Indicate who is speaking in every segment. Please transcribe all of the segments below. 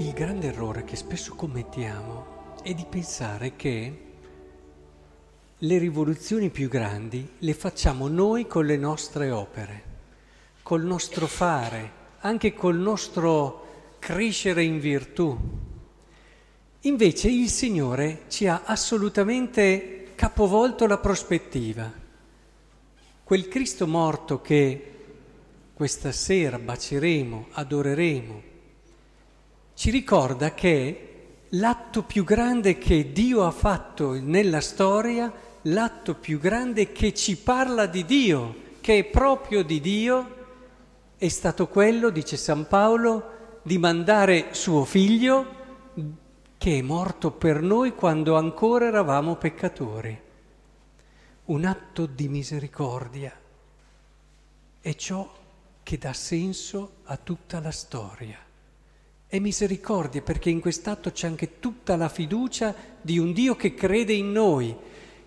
Speaker 1: Il grande errore che spesso commettiamo è di pensare che le rivoluzioni più grandi le facciamo noi con le nostre opere, col nostro fare, anche col nostro crescere in virtù. Invece il Signore ci ha assolutamente capovolto la prospettiva. Quel Cristo morto che questa sera baceremo, adoreremo, ci ricorda che l'atto più grande che Dio ha fatto nella storia, l'atto più grande che ci parla di Dio, che è proprio di Dio, è stato quello, dice San Paolo, di mandare suo figlio che è morto per noi quando ancora eravamo peccatori. Un atto di misericordia è ciò che dà senso a tutta la storia. È misericordia perché in quest'atto c'è anche tutta la fiducia di un Dio che crede in noi,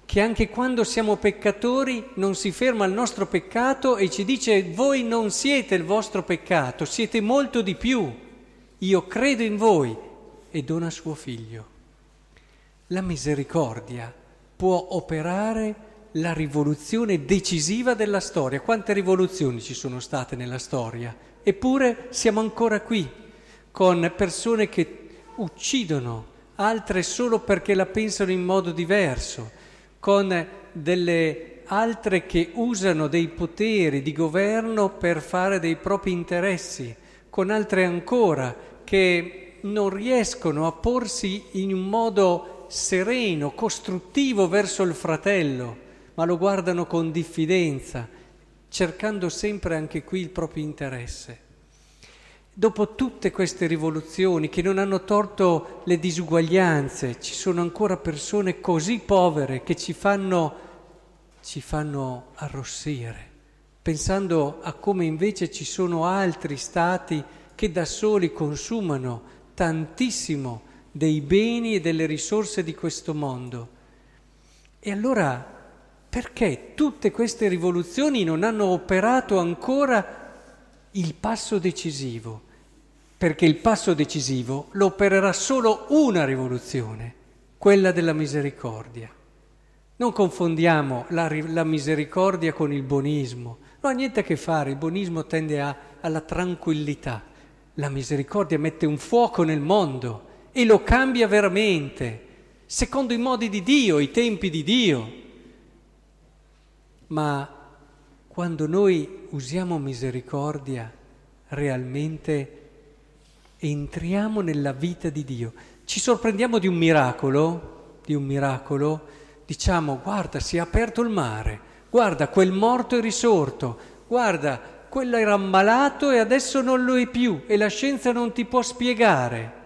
Speaker 1: che anche quando siamo peccatori non si ferma al nostro peccato e ci dice voi non siete il vostro peccato, siete molto di più. Io credo in voi e dona suo figlio. La misericordia può operare la rivoluzione decisiva della storia. Quante rivoluzioni ci sono state nella storia? Eppure siamo ancora qui con persone che uccidono altre solo perché la pensano in modo diverso, con delle altre che usano dei poteri di governo per fare dei propri interessi, con altre ancora che non riescono a porsi in un modo sereno, costruttivo verso il fratello, ma lo guardano con diffidenza, cercando sempre anche qui il proprio interesse. Dopo tutte queste rivoluzioni che non hanno torto le disuguaglianze, ci sono ancora persone così povere che ci fanno, ci fanno arrossire, pensando a come invece ci sono altri stati che da soli consumano tantissimo dei beni e delle risorse di questo mondo. E allora perché tutte queste rivoluzioni non hanno operato ancora il passo decisivo, perché il passo decisivo lo opererà solo una rivoluzione, quella della misericordia. Non confondiamo la, la misericordia con il buonismo, non ha niente a che fare, il buonismo tende a, alla tranquillità, la misericordia mette un fuoco nel mondo e lo cambia veramente, secondo i modi di Dio, i tempi di Dio. Ma quando noi usiamo misericordia, realmente entriamo nella vita di Dio. Ci sorprendiamo di un miracolo, di un miracolo, diciamo guarda si è aperto il mare, guarda quel morto è risorto, guarda quello era ammalato e adesso non lo è più e la scienza non ti può spiegare.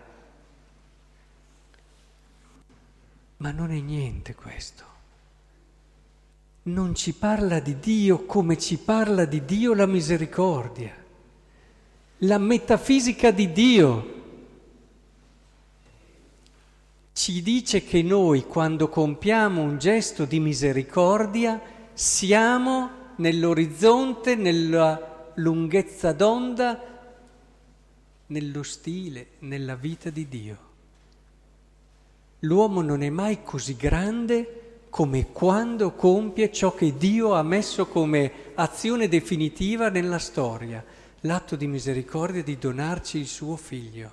Speaker 1: Ma non è niente questo non ci parla di Dio come ci parla di Dio la misericordia, la metafisica di Dio. Ci dice che noi quando compiamo un gesto di misericordia siamo nell'orizzonte, nella lunghezza d'onda, nello stile, nella vita di Dio. L'uomo non è mai così grande come quando compie ciò che Dio ha messo come azione definitiva nella storia, l'atto di misericordia di donarci il suo figlio.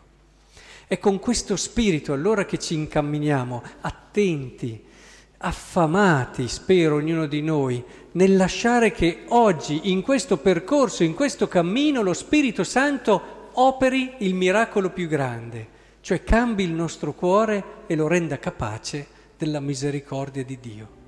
Speaker 1: È con questo spirito allora che ci incamminiamo, attenti, affamati, spero ognuno di noi, nel lasciare che oggi, in questo percorso, in questo cammino, lo Spirito Santo operi il miracolo più grande, cioè cambi il nostro cuore e lo renda capace della misericordia di Dio.